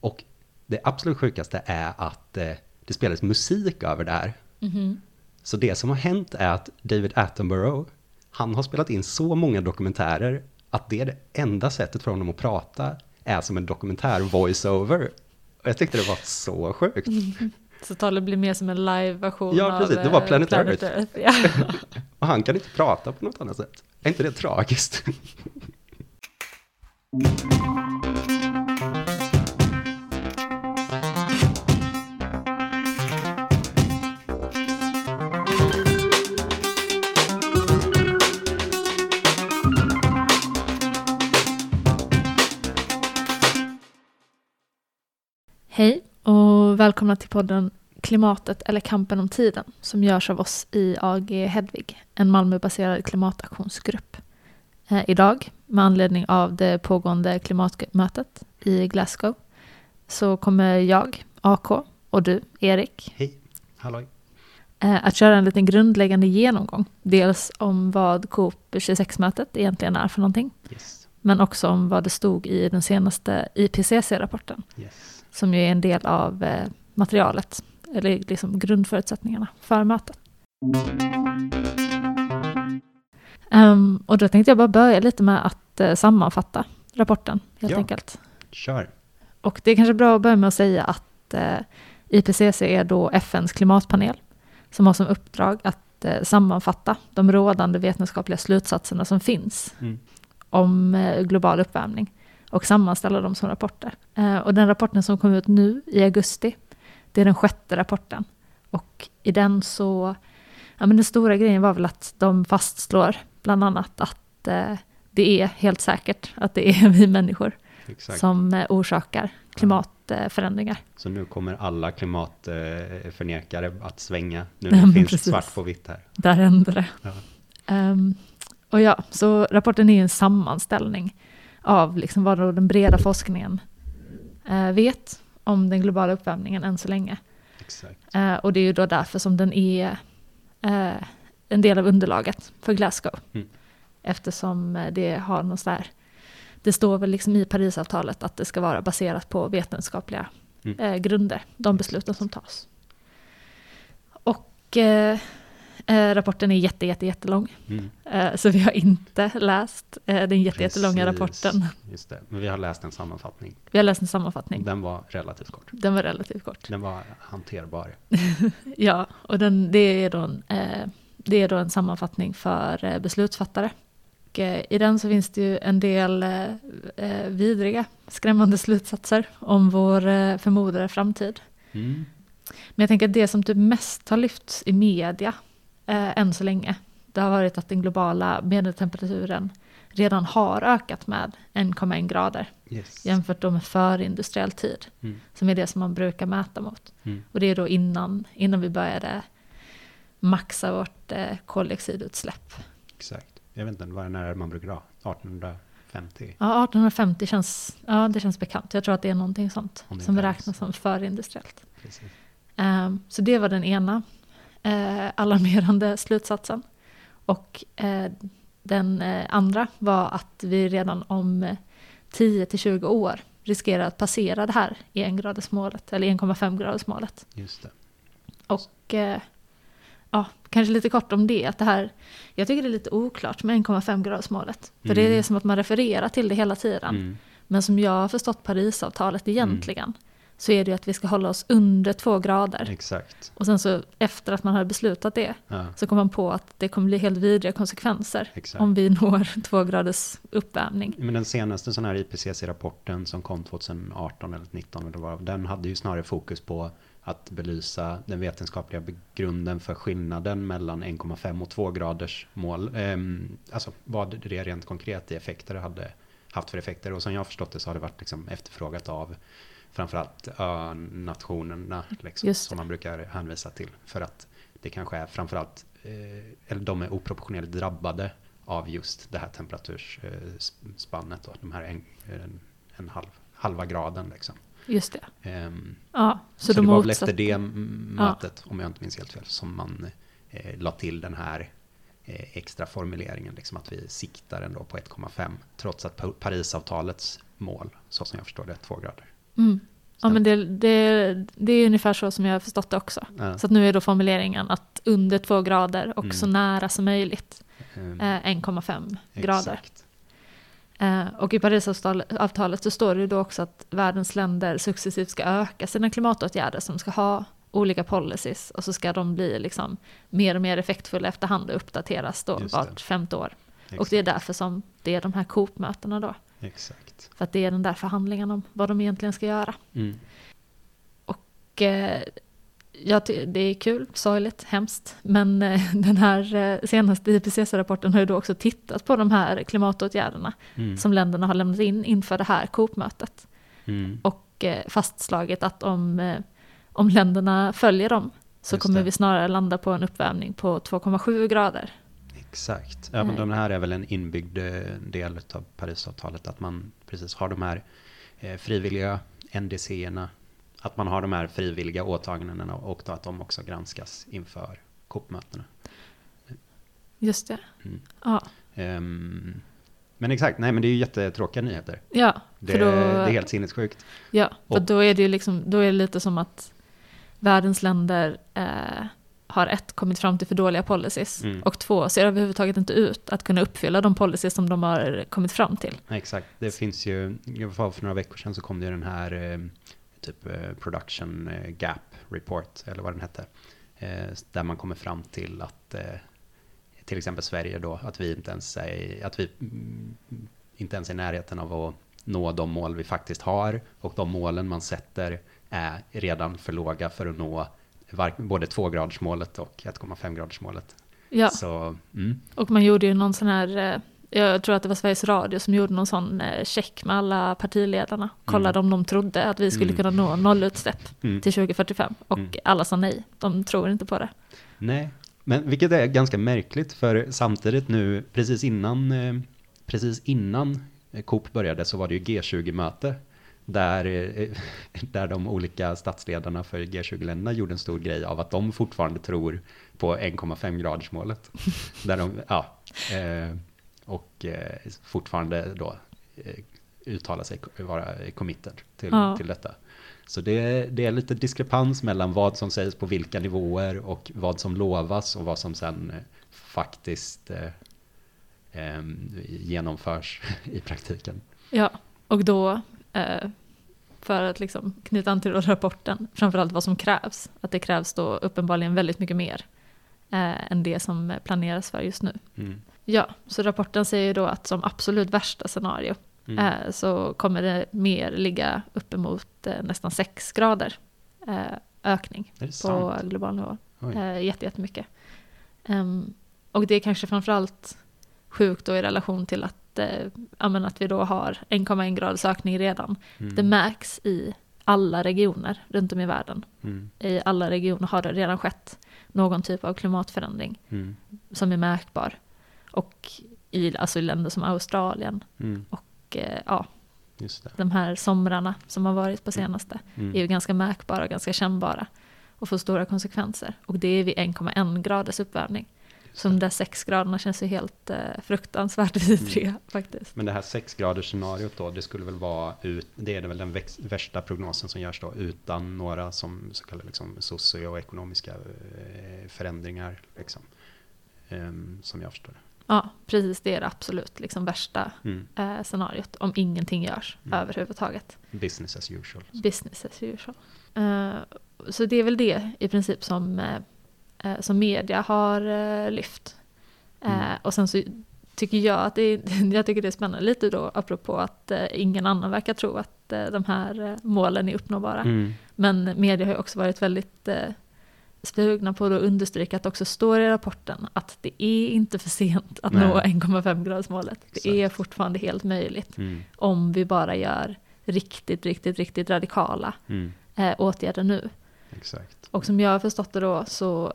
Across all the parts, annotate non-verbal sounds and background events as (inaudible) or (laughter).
Och det absolut sjukaste är att eh, det spelas musik över det här. Mhm. Så det som har hänt är att David Attenborough, han har spelat in så många dokumentärer att det är det enda sättet för honom att prata är som en dokumentär voice-over. Och jag tyckte det var så sjukt. Så talet blir mer som en live-version Ja, precis. Det var eh, Planet Earth. Ja. (laughs) Och han kan inte prata på något annat sätt. Är inte det tragiskt? (laughs) Hej och välkomna till podden Klimatet eller kampen om tiden som görs av oss i AG Hedvig, en Malmöbaserad klimataktionsgrupp. Eh, idag, med anledning av det pågående klimatmötet i Glasgow, så kommer jag, AK, och du, Erik, Hej, halloj. eh, att köra en liten grundläggande genomgång. Dels om vad COP 26-mötet egentligen är för någonting, Yes, men också om vad det stod i den senaste IPCC-rapporten. yes. Som ju är en del av eh, materialet, eller liksom grundförutsättningarna för mötet. Ehm, och då tänkte jag bara börja lite med att eh, sammanfatta rapporten, helt Ja. enkelt. Kör. Och det är kanske bra att börja med att säga att eh, IPCC är då FNs klimatpanel, som har som uppdrag att eh, sammanfatta de rådande vetenskapliga slutsatserna som finns Mm. om global uppvärmning och sammanställa dem som rapporter. Eh, och den rapporten som kom ut nu i augusti, det är den sjätte rapporten. Och i den så, ja men den stora grejen var väl att de fastslår bland annat att eh, det är helt säkert att det är (laughs) vi människor Exakt. som eh, orsakar klimatförändringar. Så nu kommer alla klimatförnekare att svänga nu Ja, när det men finns precis. svart på vitt här. Där hände det. Ja. Ehm, och ja, så rapporten är en sammanställning av liksom vad den breda forskningen eh, vet om den globala uppvärmningen än så länge. Eh, och det är ju då därför som den är eh, en del av underlaget för Glasgow. Mm. Eftersom det har någon sån där, det står väl liksom i Parisavtalet att det ska vara baserat på vetenskapliga Mm. grunder, de besluten som tas. Och eh, rapporten är jätte, jätte, jättelång. Mm. Eh, så vi har inte läst eh, den jätte, jättelånga rapporten. Just det, men vi har läst en sammanfattning. Vi har läst en sammanfattning. Den var relativt kort. Den var relativt kort. Den var hanterbar. (laughs) Ja, och den, det, är då en, eh, det är då en sammanfattning för eh, beslutsfattare. Och, I den så finns det ju en del vidriga, skrämmande slutsatser om vår förmodade framtid. Mm. Men jag tänker att det som typ mest har lyfts i media eh, än så länge, det har varit att den globala medeltemperaturen redan har ökat med 1,1 grader Yes. jämfört med förindustriell tid, Mm. som är det som man brukar mäta mot. Mm. Och det är då innan, innan vi började maxa vårt eh, koldioxidutsläpp. Exakt. Jag vet inte, vad är det när man brukar ha? 1850? Ja, 1850 känns, ja, det känns bekant. Jag tror att det är någonting sånt som räknas som förindustriellt. Ehm, så det var den ena eh, alarmerande slutsatsen. Och eh, den eh, andra var att vi redan om eh, 10-20 år riskerar att passera det här 1-gradersmålet, eller 1,5-gradersmålet. Just det. Och eh, ja, kanske lite kort om det, att det här, jag tycker det är lite oklart med 1,5-gradersmålet. För det är Mm. det som att man refererar till det hela tiden. Mm. Men som jag har förstått Parisavtalet egentligen, så är det ju att vi ska hålla oss under två grader. Exakt. Och sen så efter att man har beslutat det, Ja, så kom man på att det kommer bli helt vidriga konsekvenser exakt. om vi når två graders uppvärmning. Men den senaste sån här IPCC-rapporten som kom 2018 eller 2019, eller vad, den hade ju snarare fokus på att belysa den vetenskapliga grunden för skillnaden mellan 1,5 och 2 graders mål. Ehm, alltså vad det rent konkret i effekter hade haft för effekter. Och som jag har förstått det så har det varit liksom efterfrågat av framförallt ö-nationerna liksom, som man brukar hänvisa till. För att det kanske är framförallt, eh, eller de är oproportionerligt drabbade av just det här temperaturspannet. Då, de här en, en, en halv, halva graden liksom. Just det. Ehm, Ja, så, så de det var väl efter det mötet, om jag inte minns helt fel, som man eh, la till den här eh, extra formuleringen, liksom att vi siktar ändå på 1,5, trots att Pa- Parisavtalets mål, så som jag förstår det, är två grader. Mm. Ja, men det, det, det är ungefär så som jag har förstått det också. Ja. Så att nu är då formuleringen att under två grader och Mm. så nära som möjligt Ehm, eh, 1,5 grader. Eh, och i Parisavtalet så står det ju då också att världens länder successivt ska öka sina klimatåtgärder som ska ha olika policies och så ska de bli liksom mer och mer effektfulla efterhand och uppdateras då vart femte år. Och Exakt. det är därför som det är de här COP-mötena då. Exakt. För att det är den där förhandlingen om vad de egentligen ska göra. Mm. Och eh, ja, det är kul, sorgligt, hemskt. Men eh, (laughs) den här eh, senaste IPCC-rapporten har ju då också tittat på de här klimatåtgärderna Mm. som länderna har lämnat in inför det här COP-mötet. Mm. Och fastslagit att om, om länderna följer dem så Just kommer det. vi snarare landa på en uppvärmning på 2,7 grader. Exakt. Ja, men Nej. den här är väl en inbyggd eh, del av Parisavtalet. Att man precis har de här eh, frivilliga NDC-erna. Att man har de här frivilliga åtagandena och att de också granskas inför COP-mötena. Just det. Mm. Ja, Ehm, men exakt, nej men det är ju jättetråkiga nyheter. ja Det, då, det är helt sinnessjukt. ja, för och- då är det ju liksom, då är det lite som att världens länder eh, har ett, kommit fram till för dåliga policies Mm. och två, ser överhuvudtaget inte ut att kunna uppfylla de policies som de har kommit fram till. Exakt, det finns ju, för några veckor sedan så kom det ju den här eh, typ eh, production eh, gap report, eller vad den hette. Där man kommer fram till att till exempel Sverige då, att vi inte ens är, att vi mm, inte ens är i närheten av att nå de mål vi faktiskt har och de målen man sätter är redan för låga för att nå både tvågradersmålet och 1,5-gradersmålet. Ja, Så, mm, och man gjorde ju någon sån här, eh, jag tror att det var Sveriges Radio som gjorde någon sån eh, check med alla partiledarna. Kollade om de trodde att vi skulle Mm. kunna nå nollutsläpp mm. till 2045. Och Mm. alla sa nej, de tror inte på det. Nej, men vilket är ganska märkligt för samtidigt nu precis innan, eh, precis innan COP började så var det ju G20-möte där, eh, (laughs) där de olika statsledarna för G20-länderna gjorde en stor grej av att de fortfarande tror på 1,5-gradersmålet. (laughs) där de, ja, eh, och eh, fortfarande då uttala sig, vara committed till, Ja. till detta. Så det, det är lite diskrepans mellan vad som sägs på vilka nivåer och vad som lovas och vad som sen faktiskt eh, genomförs (laughs) i praktiken. Ja, och då, för att liksom knyta an till rapporten, framförallt vad som krävs. Att det krävs då uppenbarligen väldigt mycket mer eh, än det som planeras för just nu. Mm. Ja, så rapporten säger ju då att som absolut värsta scenario Mm. eh, så kommer det mer ligga uppemot eh, nästan 6 grader eh, ökning på sant? global nivå. Eh, jätte, jättemycket. Ehm, och det är kanske framförallt sjukt då i relation till att, eh, ja, men att vi då har 1,1 graders ökning redan. Mm. Det märks i alla regioner runt om i världen. Mm. I alla regioner har det redan skett någon typ av klimatförändring Mm. som är märkbar. Och i, alltså i länder som Australien Mm. och eh, ja, de här somrarna som har varit på senaste Mm. är ju ganska märkbara och ganska kännbara och får stora konsekvenser. Och det är vid 1,1 graders uppvärmning. Så de där 6 graderna känns ju helt eh, fruktansvärt vidriga Mm. faktiskt. Men det här 6 scenariot då, det skulle väl vara ut, det är väl den väx, värsta prognosen som görs då utan några som så kallade liksom socioekonomiska eh, förändringar liksom. Ehm, som jag förstår det. Ja, precis det är det absolut liksom värsta Mm. eh, scenariot om ingenting görs Mm. överhuvudtaget. Business as usual. Business as usual. Eh, så det är väl det i princip som, eh, eh, som media har eh, lyft. Eh, Mm. Och sen så tycker jag att det är, (laughs) jag tycker det är spännande lite då apropå att eh, ingen annan verkar tro att eh, de här målen är uppnåbara. Mm. Men media har ju också varit väldigt sugna på att understryka att det också står i rapporten att det är inte för sent att Nej. nå 1,5 gradsmålet. Det Exakt. är fortfarande helt möjligt Mm. om vi bara gör riktigt, riktigt, riktigt radikala Mm. eh, åtgärder nu. Exakt. Och som jag har förstått det då så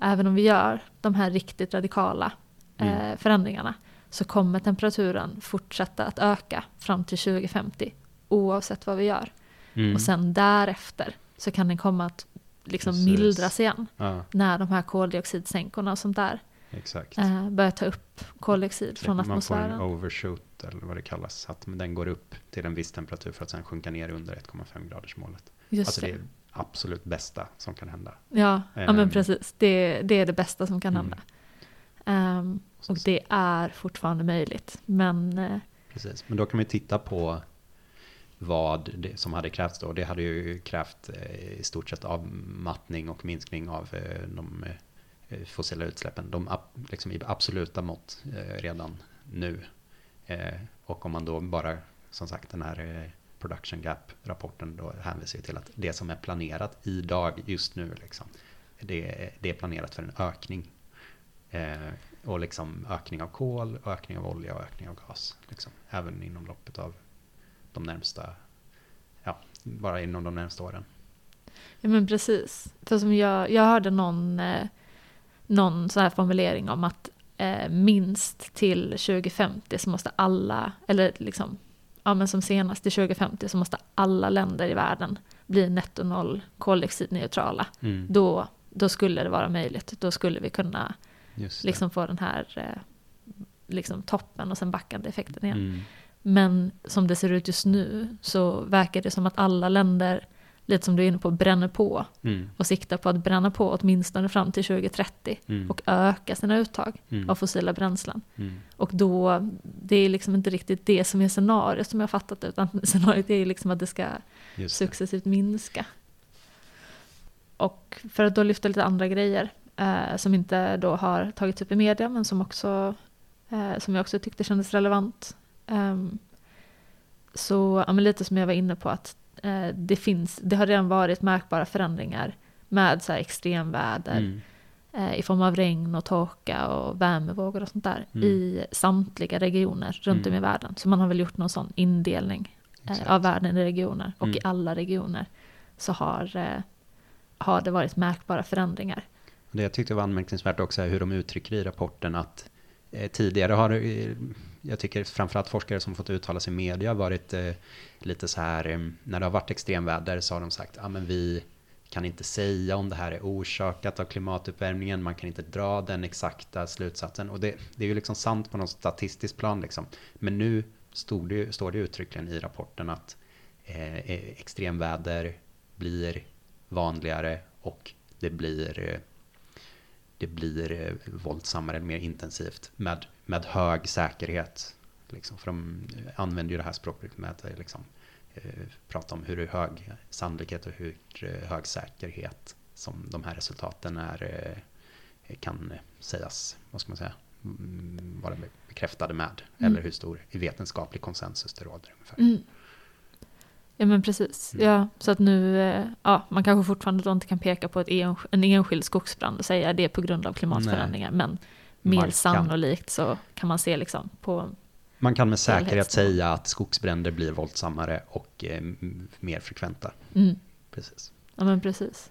även om vi gör de här riktigt radikala eh, Mm. förändringarna så kommer temperaturen fortsätta att öka fram till 2050 oavsett vad vi gör. Mm. Och sen därefter så kan den komma att liksom Precis. mildras igen Ja, när de här koldioxidsänkorna och sånt där exakt. eh, börjar ta upp koldioxid från man får en atmosfären. overshoot eller vad det kallas. Att den går upp till en viss temperatur för att sen sjunka ner under 1,5 graders målet. Just Alltså det det. är absolut bästa som kan hända. Ja, ja men Ehm. precis. Det, det är det bästa som kan Mm. hända. Ehm, och det är fortfarande möjligt. Men eh, Precis, men då kan man ju titta på vad det, som hade krävts då. Det hade ju krävt eh, i stort sett avmattning och minskning av eh, de eh, fossila utsläppen. De liksom i absoluta mått redan nu. Och om man då bara, som sagt, den här production gap-rapporten då hänvisar ju till att det som är planerat idag, just nu, liksom, det, det är planerat för en ökning. Eh, och liksom ökning av kol, ökning av olja och ökning av gas. Liksom, även inom loppet av de närmsta, ja, bara inom de närmsta åren. Ja men precis. För som jag, jag hörde någon, eh, någon sån här formulering om att eh, minst till 2050 så måste alla, eller liksom, ja men som senast till 2050 så måste alla länder i världen bli netto noll koldioxidneutrala. Mm, Då, då skulle det vara möjligt. Då skulle vi kunna liksom få den här eh, liksom toppen och sen backande effekten igen. Mm, Men som det ser ut just nu så verkar det som att alla länder, lite som du är inne på, bränner på mm, och siktar på att bränna på åtminstone fram till 2030 mm, och öka sina uttag mm, av fossila bränslen. mm, Och då, det är liksom inte riktigt det som är scenariot som jag har fattat det, utan (laughs) scenariot är liksom att det ska det. successivt minska. Och för att då lyfta lite andra grejer eh, som inte då har tagits upp i media men som också eh, som jag också tyckte kändes relevant. Ehm, så ja, lite som jag var inne på att det finns, det har redan varit märkbara förändringar med så här extremväder Mm, eh, i form av regn och torka och värmevågor och sånt där Mm. i samtliga regioner runt om i Mm. världen. Så man har väl gjort någon sån indelning eh, av världen i regioner. Och i Mm. alla regioner så har, eh, har det varit märkbara förändringar. Det jag tyckte var anmärkningsvärt också är hur de uttrycker i rapporten att eh, tidigare har eh, jag tycker framförallt forskare som fått uttala sig i media varit eh, lite så här, eh, när det har varit extremväder så har de sagt, ja ah, men vi kan inte säga om det här är orsakat av klimatuppvärmningen, man kan inte dra den exakta slutsatsen. Och det, det är ju liksom sant på något statistiskt plan liksom. Men nu stod det, står det uttryckligen i rapporten att eh, eh extremväder blir vanligare och det blir eh, det blir våldsammare mer intensivt med, med hög säkerhet. Liksom, för de använder ju det här språket med att eh, liksom, eh, prata om hur hög sannolikhet och hur eh, hög säkerhet som de här resultaten är, kan sägas, vad ska man säga, mm, vara bekräftade med. Mm. Eller hur stor vetenskaplig konsensus det råder ungefär. Mm. Ja men precis. Mm. Ja, så att nu, ja, man kanske fortfarande inte kan peka på ett en enskild skogsbrand och säga det är på grund av klimatförändringar. Men mer kan. sannolikt så kan man se liksom på, Man kan med säkerhet säga att skogsbränder blir våldsammare och eh, mer frekventa. mm, Precis. ja men precis.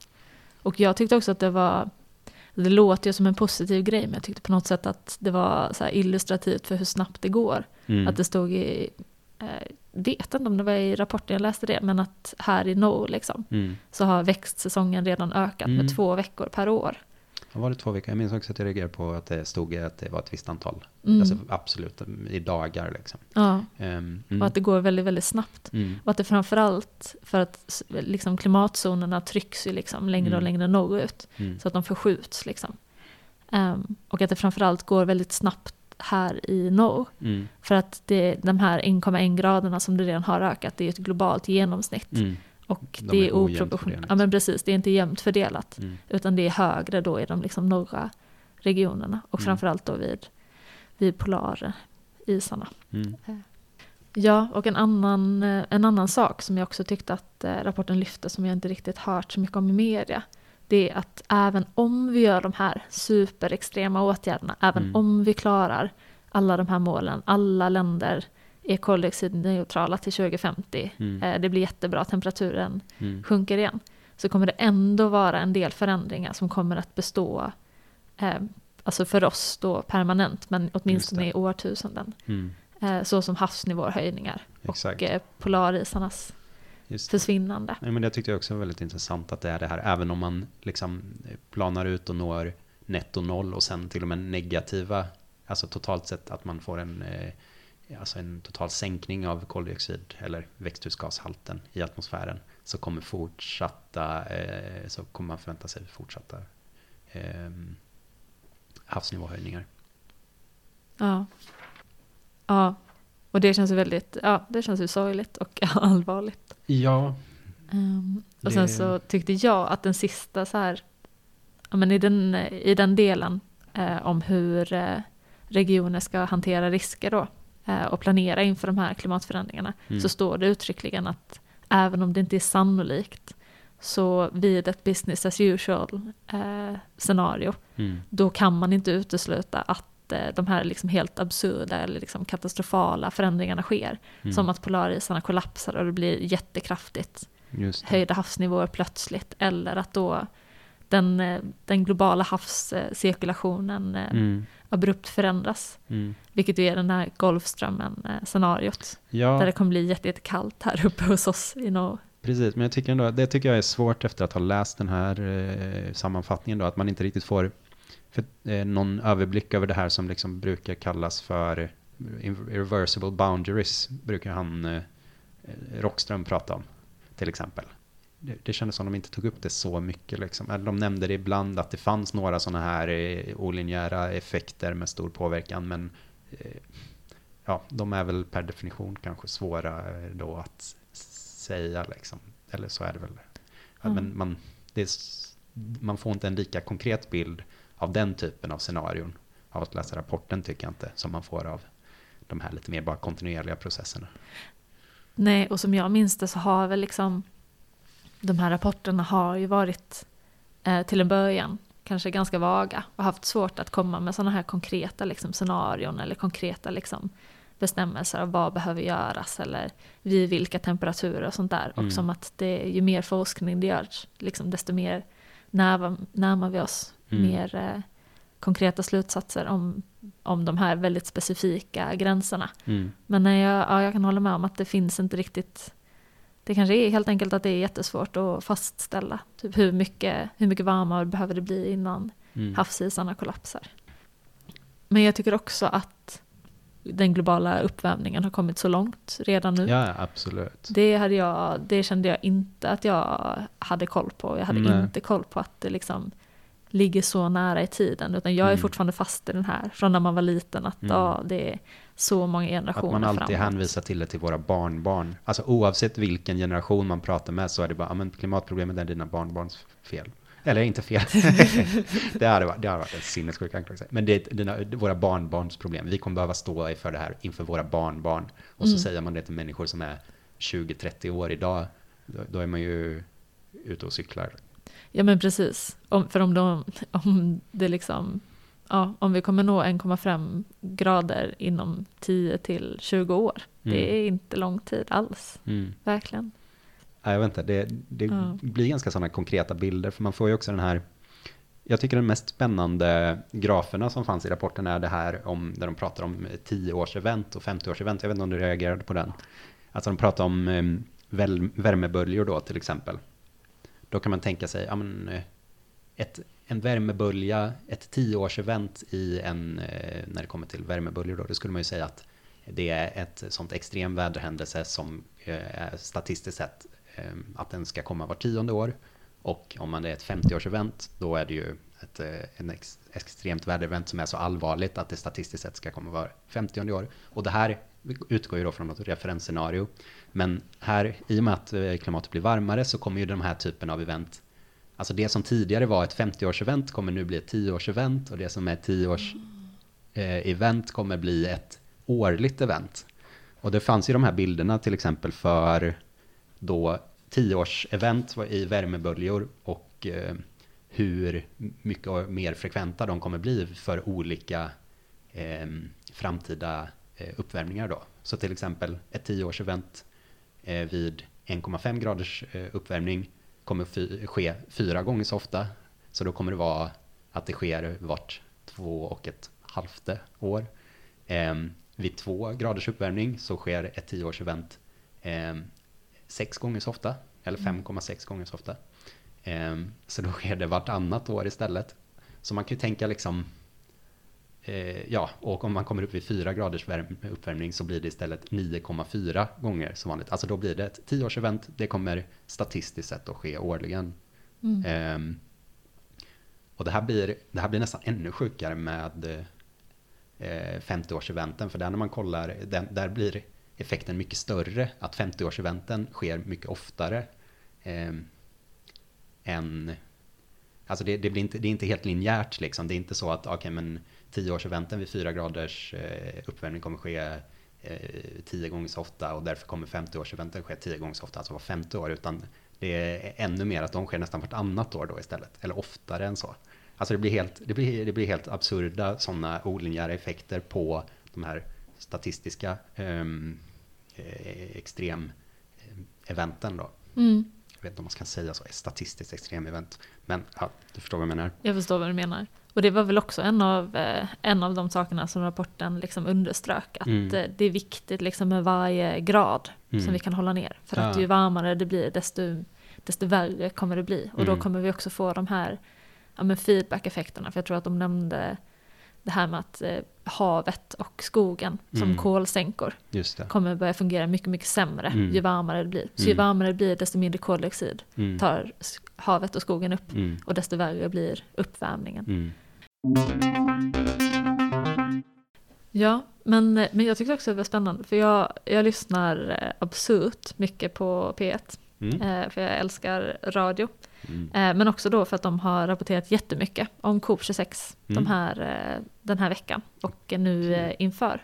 Och jag tyckte också att det var, det låter ju som en positiv grej, men jag tyckte på något sätt att det var så illustrativt för hur snabbt det går. Mm. Att det stod i, eh, vet inte om det var i rapporten jag läste det, men att här i No liksom, Mm. så har växtsäsongen redan ökat Mm. med två veckor per år. Var det två veckor? Jag minns också att jag reagerade på att det stod att det var ett visst antal. Mm. Alltså absolut i dagar liksom. Ja, mm. och att det går väldigt, väldigt snabbt. Mm. Och att det framförallt, för att liksom, klimatzonerna trycks ju liksom längre och Mm. längre norrut, Mm. så att de förskjuts. Liksom. Ehm, och att det framförallt går väldigt snabbt här i norr. Mm. För att det, de här 1,1 graderna som det redan har ökat, det är ett globalt genomsnitt. Och De det är oproportionerligt. Ja men precis, det är inte jämnt fördelat. Mm. Utan det är högre då i de liksom norra regionerna. Och Mm. framförallt då vid, vid polarisarna. Mm. Ja, och en annan, eh, en annan sak som jag också tyckte att eh, rapporten lyfte som jag inte riktigt hört så mycket om i media. Det är att även om vi gör de här superextrema åtgärderna, även Mm. om vi klarar alla de här målen, alla länder är koldioxidneutrala till 2050, Mm. eh, det blir jättebra, temperaturen Mm. sjunker igen, så kommer det ändå vara en del förändringar som kommer att bestå, eh, alltså för oss då permanent, men åtminstone i årtusenden. Mm. Eh, så som havsnivåhöjningar Exakt. och eh, polarisarnas Just försvinnande. Nej, men det tyckte jag också var väldigt intressant att det är det här, även om man liksom planar ut och når netto noll och sen till och med negativa, alltså totalt sett att man får en, eh, alltså en total sänkning av koldioxid eller växthusgashalten i atmosfären så kommer fortsatta, eh, så kommer man förvänta sig fortsatta eh, havsnivåhöjningar. Ja. Ja, och det känns ju väldigt, ja, det känns ju sorgligt och (laughs) allvarligt. Ja. Um, och sen så tyckte jag att den sista så här, ja men i den, i den delen eh, om hur eh, regioner ska hantera risker då och planera inför de här klimatförändringarna mm. så står det uttryckligen att även om det inte är sannolikt så vid ett business as usual eh, scenario mm. då kan man inte utesluta att eh, de här liksom helt absurda eller liksom katastrofala förändringarna sker. Mm. Som att polarisarna kollapsar och det blir jättekraftigt höjda havsnivåer plötsligt. Eller att då den, eh, den globala havscirkulationen eh, mm. Abrupt förändras. Mm. Vilket ju är den här Golfströmmen-scenariot. Ja. Där det kommer bli jättekallt här uppe hos oss i norr. Precis, men jag tycker ändå, det tycker jag är svårt efter att ha läst den här eh, sammanfattningen då, att man inte riktigt får för, eh, någon överblick över det här som liksom brukar kallas för irreversible boundaries, brukar han eh, Rockström prata om, till exempel det, det kändes som de inte tog upp det så mycket. Liksom. de nämnde det ibland att det fanns några sådana här eh, olinjära effekter med stor påverkan. Men eh, ja, de är väl per definition kanske svåra eh, då att säga. Liksom. Eller så är det väl. Mm. Men man, är, man får inte en lika konkret bild av den typen av scenarion av att läsa rapporten tycker jag inte, som man får av de här lite mer bara kontinuerliga processerna. Nej, och som jag minns det så har väl liksom de här rapporterna har ju varit eh, till en början kanske ganska vaga och haft svårt att komma med sådana här konkreta liksom, scenarion eller konkreta liksom, bestämmelser av vad behöver göras eller vid vilka temperaturer och sånt där. Mm. Och som att det, ju mer forskning det görs, liksom, desto mer närmar, närmar vi oss mm. mer eh, konkreta slutsatser om, om de här väldigt specifika gränserna. Mm. Men jag, ja, jag kan hålla med om att det finns inte riktigt det kanske är helt enkelt att det är jättesvårt att fastställa. Typ hur mycket, hur mycket varmare behöver det bli innan mm. havsisarna kollapsar. Men jag tycker också att den globala uppvärmningen har kommit så långt redan nu. Ja, absolut. Det, hade jag, det kände jag inte att jag hade koll på. Jag hade Nej. inte koll på att det liksom ligger så nära i tiden. Utan jag är mm. fortfarande fast i den här från när man var liten. Att mm. ja, det är så många generationer Att man alltid framåt. hänvisar till det till våra barnbarn. Alltså oavsett vilken generation man pratar med så är det bara, men klimatproblemet är dina barnbarns fel. Eller inte fel. (laughs) det, hade varit, det hade varit en sinnessjuk anklagelse. Men det är dina, våra barnbarns problem. Vi kommer behöva stå för det här inför våra barnbarn. Och så mm. säger man det till människor som är 20-30 år idag. Då, då, är man ju ute och cyklar. Ja men precis. Om, för om, de, (laughs) om det liksom ja, om vi kommer nå 1,5 grader inom 10 till 20 år. Mm. Det är inte lång tid alls. Mm. Verkligen. Ja, jag vet inte, det, det ja. blir ganska sådana konkreta bilder. För man får ju också den här, jag tycker den mest spännande graferna som fanns i rapporten är det här om, där de pratar om 10-års-event och 50-års-event. Jag vet inte om du reagerade på den. Alltså de pratar om um, värmeböljor då till exempel. Då kan man tänka sig, ja men eh, ett en värmebölja, ett tioårsevent i en, eh, när det kommer till värmeböljor då, då skulle man ju säga att det är ett sånt extrem väderhändelse som eh, är statistiskt sett att den ska komma var tionde år. Och om man är ett 50-årsevent, då är det ju ett en ex, extremt väderevent som är så allvarligt att det statistiskt sett ska komma var 50 år. Och det här utgår ju då från något referensscenario. Men här, i och med att eh, klimatet blir varmare så kommer ju den här typen av event Alltså det som tidigare var ett 50-årsevent kommer nu bli ett 10-årsevent och det som är ett 10-års-event eh, kommer bli ett årligt event. Och det fanns ju de här bilderna till exempel för då 10-års-event i värmeböljor och eh, hur mycket mer frekventa de kommer bli för olika eh, framtida eh, uppvärmningar då. Så till exempel ett 10-års-event vid 1,5 graders eh, uppvärmning kommer ske fyra gånger så ofta. Så då kommer det vara att det sker vart två och ett halvt år. Eh, vid två graders uppvärmning så sker ett tioårsevent eh, sex gånger så ofta, eller 5,6 mm. gånger så ofta. Eh, så då sker det vartannat år istället. Så man kan ju tänka liksom eh, ja, och om man kommer upp vid 4 graders värm- uppvärmning så blir det istället 9,4 gånger som vanligt. Alltså då blir det ett 10-årsevent, det kommer statistiskt sett att ske årligen. Mm. Ehm, och det här, blir, det här blir nästan ännu sjukare med eh, 50-årseventen, för där när man kollar, där, där blir effekten mycket större, att 50-årseventen sker mycket oftare eh, än Alltså det, det, blir inte, det är inte helt linjärt liksom. Det är inte så att okej men 10-årseventen vid 4 graders eh, uppvärmning kommer ske eh, 10 gånger så ofta och därför kommer 50-årseventen ske 10 gånger så ofta, alltså var 50 år. Utan det är ännu mer att de sker nästan vartannat år då istället, eller oftare än så. Alltså det blir helt, det blir, det blir helt absurda sådana olinjära effekter på de här statistiska ehm, eh, extrem-eventen då. Mm. Jag vet inte om man ska säga så, statistiskt extremevent. Men ja, du förstår vad jag menar. Jag förstår vad du menar. Och det var väl också en av, eh, en av de sakerna som rapporten liksom underströk. Att Mm. eh, det är viktigt liksom med varje grad Mm. som vi kan hålla ner. För att Ja. ju varmare det blir desto, desto värre kommer det bli. Och då Mm. kommer vi också få de här ja, feedback-effekterna. För jag tror att de nämnde det här med att eh, havet och skogen som Mm. kolsänkor kommer börja fungera mycket, mycket sämre Mm. ju varmare det blir. Så ju Mm. varmare det blir desto mindre koldioxid Mm. tar havet och skogen upp. Mm. Och desto värre blir uppvärmningen. Ja, men, men jag tyckte också det var spännande. För jag, jag lyssnar eh, absurt mycket på P1. Mm. Eh, för jag älskar radio. Mm. Eh, men också då för att de har rapporterat jättemycket om COP26 de Mm. här, den här veckan och nu inför.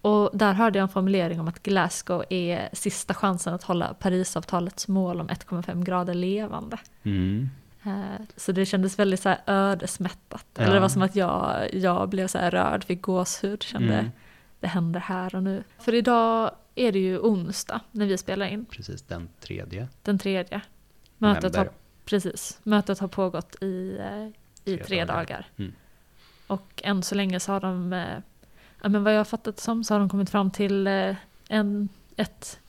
Och där hörde jag en formulering om att Glasgow är sista chansen att hålla Parisavtalets mål om 1,5 grader levande. Mm. Eh, Så det kändes väldigt så här ödesmättat. Ja. Eller det var som att jag, jag blev så här rörd, fick gåshud, kände Mm. det händer här och nu. För idag är det ju onsdag när vi spelar in, Precis, den tredje den tredje. Mötet november. har, precis, mötet har pågått i, eh, i Tre tre, dagar. dagar. Mm. Och än så länge så har de, eh, ja, men vad jag har fattat som, så har de kommit fram till en, ett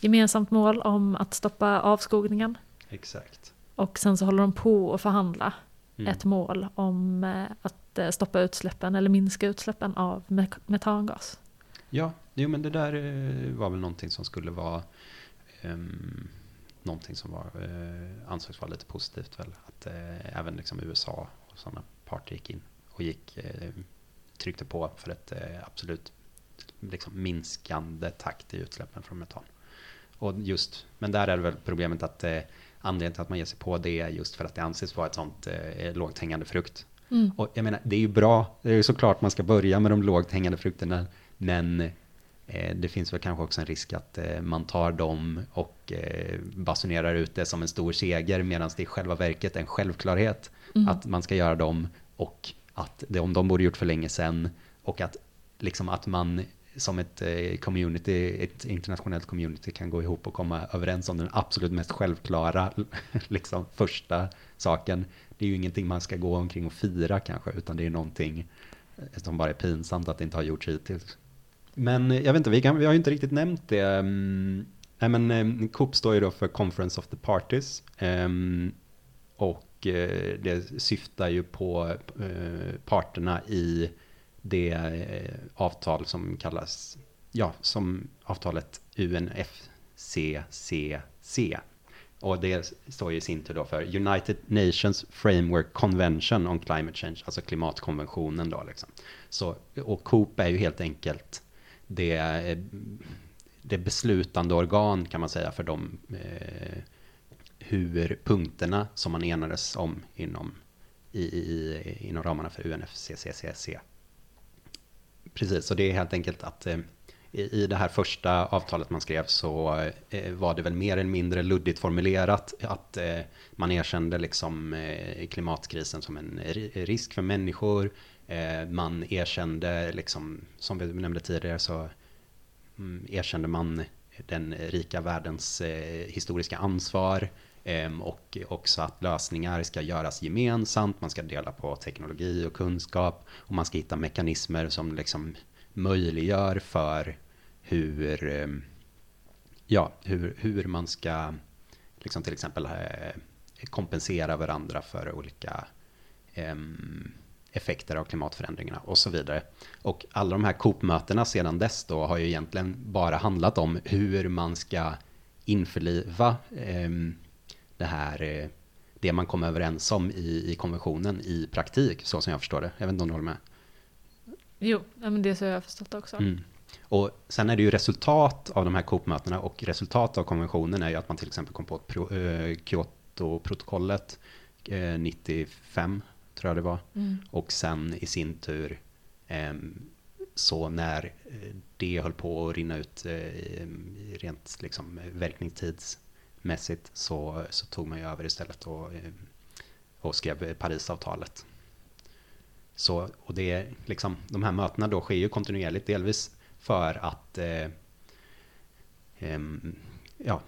gemensamt mål om att stoppa avskogningen. Exakt. Och sen så håller de på att förhandla Mm. ett mål om eh, att eh, stoppa utsläppen eller minska utsläppen av me- metangas. Ja, jo, men det där eh, var väl någonting som skulle vara um, någonting som var, eh, ansågs vara lite positivt väl. Att eh, även liksom USA och sådana parter gick in och gick, eh, tryckte på för ett absolut liksom minskande takt i utsläppen från metan. Och just, men där är det väl problemet att eh, anledningen till att man ger sig på det är just för att det anses vara ett sånt eh, lågt hängande frukt. Mm. Och jag menar, det är ju bra, det är ju såklart man ska börja med de lågt hängande frukterna, men eh, det finns väl kanske också en risk att eh, man tar dem och eh, basunerar ut det som en stor seger, medan det i själva verket är en självklarhet Mm. att man ska göra dem och att det, om de borde gjort för länge sedan och att liksom att man som ett eh, community, ett internationellt community kan gå ihop och komma överens om den absolut mest självklara (laughs) liksom första saken. Det är ju ingenting man ska gå omkring och fira kanske, utan det är någonting eh, som bara är pinsamt att det inte har gjorts hittills. Men eh, jag vet inte, vi, kan, vi har ju inte riktigt nämnt det. Mm, Nej men COP står ju då för Conference of the Parties. Ehm, och det syftar ju på parterna i det eh, avtal som kallas, ja, som avtalet UNFCCC. Och det står ju i sin tur då för United Nations Framework Convention on Climate Change, alltså klimatkonventionen då liksom. Så, och COP är ju helt enkelt det, eh, det beslutande organ kan man säga för de eh, hur punkterna som man enades om inom, i, i, inom ramarna för UNFCCC. Precis, så det är helt enkelt att eh, i, det här första avtalet man skrev så eh, var det väl mer eller mindre luddigt formulerat att eh, man erkände liksom eh, klimatkrisen som en risk för människor. Eh, man erkände, liksom, som vi nämnde tidigare, så mm, erkände man den rika världens eh, historiska ansvar eh, Ehm, och också att lösningar ska göras gemensamt. Man ska dela på teknologi och kunskap och man ska hitta mekanismer som liksom möjliggör för hur, ehm, ja, hur, hur man ska liksom till exempel eh, kompensera varandra för olika ehm, effekter av klimatförändringarna och så vidare. Och alla de här COP-mötena sedan dess då har ju egentligen bara handlat om hur man ska införliva eh, det här, eh, det man kom överens om i, i konventionen i praktik, så som jag förstår det. Jag vet inte om du håller med? Jo, men det är så jag har förstått också. Mm. Och sen är det ju resultat av de här COP-mötena och resultat av konventionen är ju att man till exempel kom på eh, Kyoto-protokollet eh, 95, tror jag det var. Mm. Och sen i sin tur, eh, så när eh, det höll på att rinna ut eh, rent liksom, mässigt så, så tog man ju över istället och, eh, och skrev Parisavtalet. Så, och det är liksom, de här mötena då sker ju kontinuerligt, delvis för att eh, eh, ja,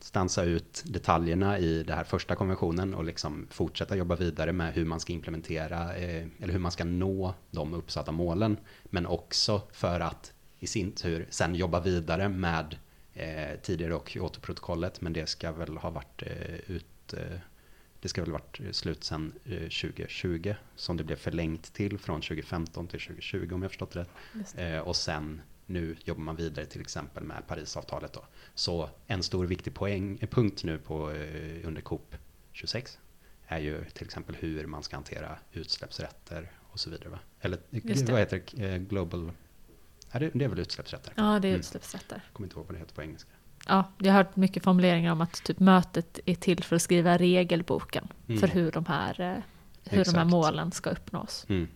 stansa ut detaljerna i den här första konventionen och liksom fortsätta jobba vidare med hur man ska implementera eh, eller hur man ska nå de uppsatta målen. Men också för att i sin tur sen jobba vidare med eh, tidigare och Kyoto-protokollet. Men det ska väl ha varit eh, ut eh, det ska väl varit slut sen 2020 eh, som det blev förlängt till från 2015 till 2020 om jag förstått det rätt. Eh, och sen nu jobbar man vidare till exempel med Parisavtalet då. Så en stor viktig poäng, eh, punkt nu på, under COP 26 är ju till exempel hur man ska hantera utsläppsrätter och så vidare. Va? Eller vad heter det? Global... Är det, det är väl utsläppsrätter? Ja, det är utsläppsrätter. Jag kommer inte ihåg vad det heter på engelska. Ja, jag har hört mycket formuleringar om att typ mötet är till för att skriva regelboken mm. för hur de här, hur de här målen ska uppnås. Mm.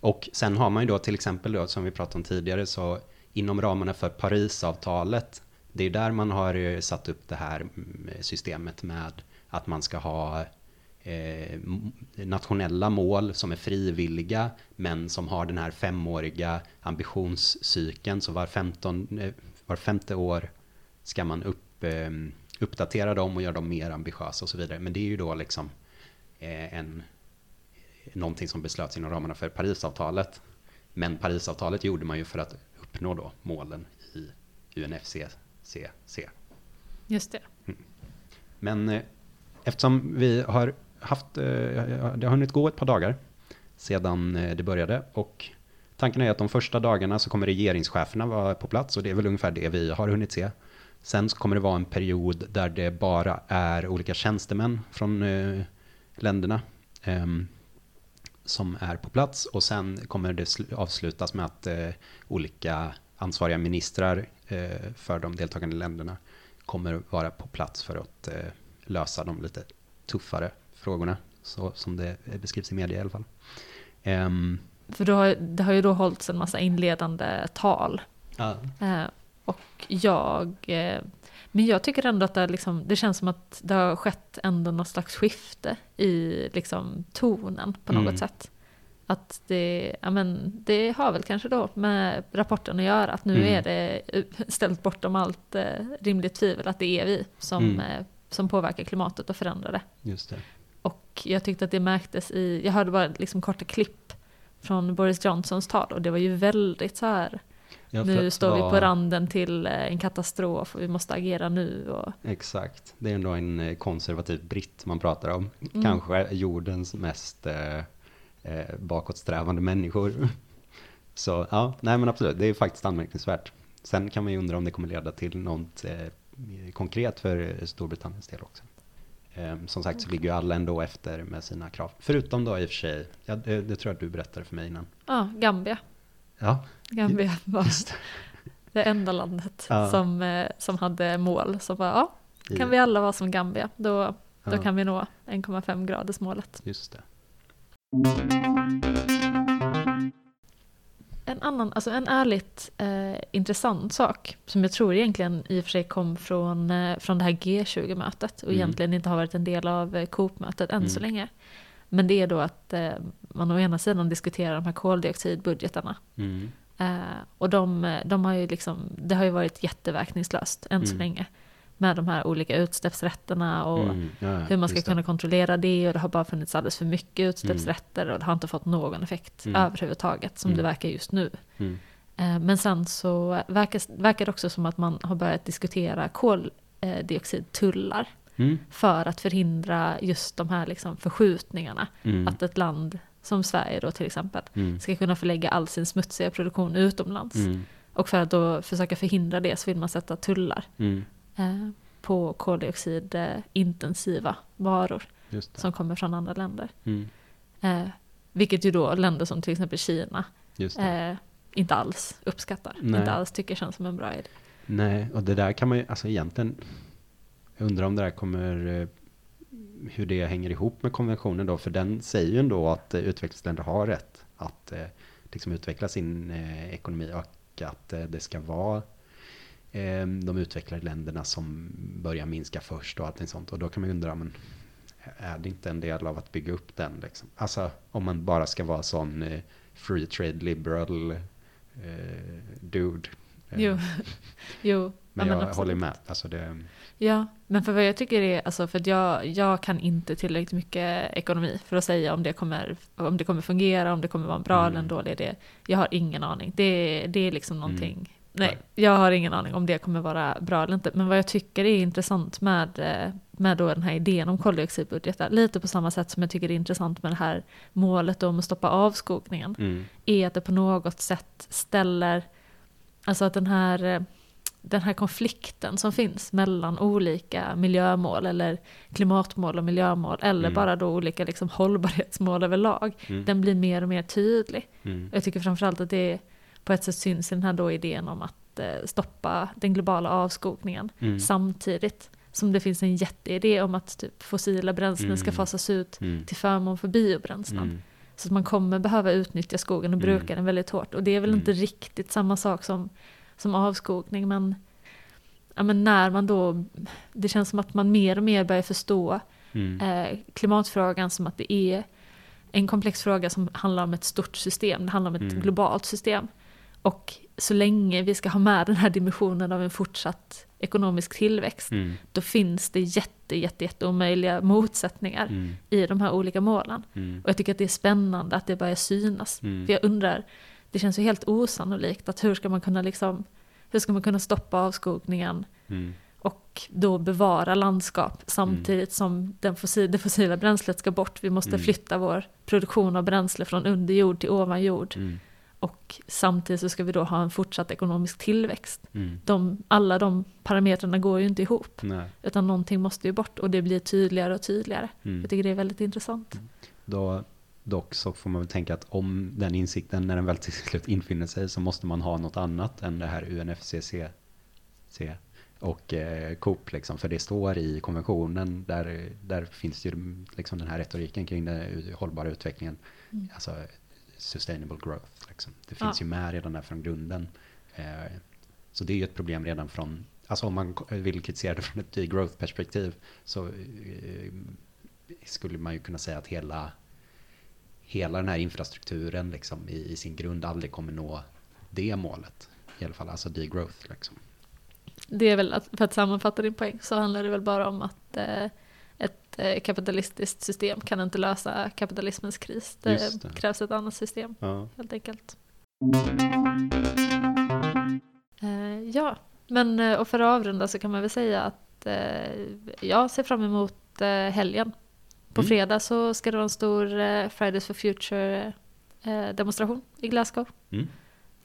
Och sen har man ju då till exempel då, som vi pratade om tidigare, så inom ramarna för Parisavtalet, det är där man har satt upp det här mm, systemet med att man ska ha eh, nationella mål som är frivilliga, men som har den här femåriga ambitionscykeln, så var, 15, eh, var femte år ska man upp, eh, uppdatera dem och göra dem mer ambitiösa och så vidare. Men det är ju då liksom en någonting som beslöts inom ramarna för Parisavtalet. Men Parisavtalet gjorde man ju för att uppnå då målen i UNFCCC. Just det. Mm. Men eftersom vi har haft, eh, det har hunnit gå ett par dagar sedan eh, det började och tanken är att de första dagarna så kommer regeringscheferna vara på plats och det är väl ungefär det vi har hunnit se. Sen så kommer det vara en period där det bara är olika tjänstemän från eh, länderna. Ehm, som är på plats och sen kommer det avslutas med att olika ansvariga ministrar för de deltagande länderna kommer vara på plats för att lösa de lite tuffare frågorna, så som det beskrivs i media i alla fall. Um, för då har, det har ju då hållits en massa inledande tal. Eh, och jag, eh, men jag tycker ändå att det, liksom, det känns som att det har skett ändå något slags skifte i liksom, tonen på något mm. sätt. Att det, ja men, det har väl kanske då med rapporten att göra, att nu mm. är det (laughs) ställt bortom allt eh, rimligt tvivel att det är vi som, mm. eh, som påverkar klimatet och förändrar det. Just det. Och jag tyckte att det märktes i, jag hörde bara liksom korta klipp från Boris Johnsons tal och det var ju väldigt så här Ja, nu står vi på randen till eh, en katastrof och vi måste agera nu. Och... Exakt, det är ändå en eh, konservativ britt man pratar om. Mm. Kanske jordens mest eh, eh, bakåtsträvande människor. (laughs) Så ja, nej men absolut, det är faktiskt anmärkningsvärt. Sen kan man ju undra om det kommer leda till något eh, konkret för Storbritanniens del också. Eh, som sagt så ligger ju alla ändå efter med sina krav. Förutom då i och för sig, ja, det, det tror jag att du berättade för mig innan. Ja, Gambia. Ja, Gambia var det. det enda landet ja. som, eh, som hade mål. Så bara, ja, kan vi alla vara som Gambia, då, då ja. kan vi nå 1,5 graders målet. Just det. En annan, alltså en ärligt eh, intressant sak som jag tror egentligen i och för sig kom från, eh, från det här G20-mötet och mm. egentligen inte har varit en del av eh, COP-mötet än mm. så länge. Men det är då att eh, man å ena sidan diskuterar de här koldioxidbudgetarna. Mm. Eh, och de, de har ju liksom, det har ju varit jätteverkningslöst än så mm. länge. Med de här olika utsläppsrätterna och mm, ja, hur man ska kunna kontrollera det. Och det har bara funnits alldeles för mycket utsläppsrätter mm. och det har inte fått någon effekt mm. överhuvudtaget som det mm. verkar just nu. Mm. Eh, men sen så verkar, verkar det också som att man har börjat diskutera koldioxidtullar. Mm. För att förhindra just de här liksom förskjutningarna. Att ett land som Sverige då till exempel, ska kunna förlägga all sin smutsiga produktion utomlands. Och för att då försöka förhindra det så vill man sätta tullar Mm. Eh, på koldioxidintensiva varor som kommer från andra länder. Mm. Eh, vilket ju då länder som till exempel Kina eh, inte alls uppskattar. Nej. Inte alls tycker känns som en bra idé. Nej, och det där kan man ju, alltså egentligen, jag undrar om det där kommer, eh, hur det hänger ihop med konventionen då, för den säger ju ändå att utvecklingsländer har rätt att liksom utveckla sin ekonomi och att det ska vara de utvecklade länderna som börjar minska först och allting sånt. Och då kan man undra, men är det inte en del av att bygga upp den? Liksom? Alltså om man bara ska vara sån eh, free trade liberal eh, dude. Eh, Jo, jo. men ja, jag absolut. håller med. Alltså det, Ja, men för vad jag tycker är, alltså för att jag, jag kan inte tillräckligt mycket ekonomi för att säga om det kommer, om det kommer fungera, om det kommer vara en bra Mm. eller en dålig idé. Jag har ingen aning. Det, det är liksom någonting, nej, Nej. jag har ingen aning om det kommer vara bra eller inte. Men vad jag tycker är intressant med, eh, med då den här idén om koldioxidbudgetar, lite på samma sätt som jag tycker det är intressant med det här målet om att stoppa avskogningen, mm, är att det på något sätt ställer, alltså att den här, eh, den här konflikten som finns mellan olika miljömål eller klimatmål och miljömål eller Mm. bara då olika liksom hållbarhetsmål överlag, mm, den blir mer och mer tydlig. mm, Jag tycker framförallt att det på ett sätt syns i den här då idén om att eh, stoppa den globala avskogningen mm, samtidigt som det finns en jätteidé om att typ fossila bränslen ska Mm. fasas ut mm, till förmån för biobränslen. mm, Så att man kommer behöva utnyttja skogen och bruka Mm. den väldigt hårt. Och det är väl Mm. inte riktigt samma sak som, som avskogning, men, ja, men när man då, det känns som att man mer och mer börjar förstå eh, klimatfrågan som att det är en komplex fråga som handlar om ett stort system, det handlar om ett globalt system. Och så länge vi ska ha med den här dimensionen av en fortsatt ekonomisk tillväxt, mm, då finns det jätte, jätte, jätte omöjliga motsättningar mm, i de här olika målen. mm, Och jag tycker att det är spännande att det börjar synas. mm, För jag undrar, det känns ju helt osannolikt att hur ska man kunna liksom, hur ska man kunna stoppa avskogningen mm, och då bevara landskap samtidigt som den fossil, det fossila bränslet ska bort. Vi måste Mm. flytta vår produktion av bränsle från under jord till ovan jord. Mm, Och samtidigt så ska vi då ha en fortsatt ekonomisk tillväxt. mm. De, alla de parametrarna går ju inte ihop. Nej. Utan någonting måste ju bort och det blir tydligare och tydligare. Mm. Jag tycker det är väldigt intressant. Då, dock så får man väl tänka att om den insikten, när den väl till slut infinner sig, så måste man ha något annat än det här UNFCCC och eh, COP. Liksom, för det står i konventionen, där, där finns ju liksom den här retoriken kring den hållbara utvecklingen. Mm. Alltså sustainable growth. Liksom. Det finns Ja. ju med redan där från grunden. Eh, så det är ju ett problem redan från, alltså om man vill kritisera det (laughs) från ett degrowth-perspektiv så eh, skulle man ju kunna säga att hela, hela den här infrastrukturen liksom, i, i sin grund aldrig kommer nå det målet. I alla fall, alltså degrowth. Liksom. Det är väl, att, för att sammanfatta din poäng, så handlar det väl bara om att eh, ett eh, kapitalistiskt system kan inte lösa kapitalismens kris. Det, det. krävs ett annat system, Ja. helt enkelt. Eh, ja, men eh, och för att avrunda så kan man väl säga att jag ser fram emot helgen. På Mm. fredag så ska det vara en stor Fridays for Future demonstration i Glasgow. Mm.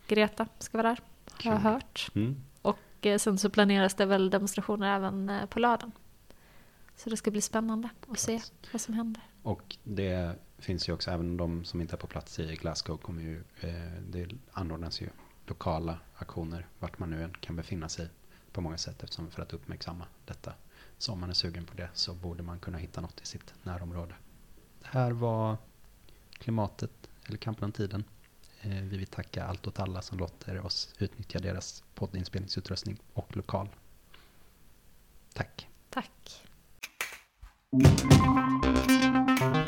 Greta ska vara där, har jag hört. Mm. Och sen så planeras det väl demonstrationer även på lördagen. Så det ska bli spännande att se vad som händer. Och det finns ju också, även de som inte är på plats i Glasgow, kommer ju, eh, det anordnas ju lokala aktioner vart man nu än kan befinna sig på många sätt eftersom för att uppmärksamma detta. Så om man är sugen på det så borde man kunna hitta något i sitt närområde. Det här var klimatet, eller kampen om tiden. Eh, vi vill tacka allt åt alla som låter oss utnyttja deras poddinspelningsutrustning och lokal. Tack. Tack. Música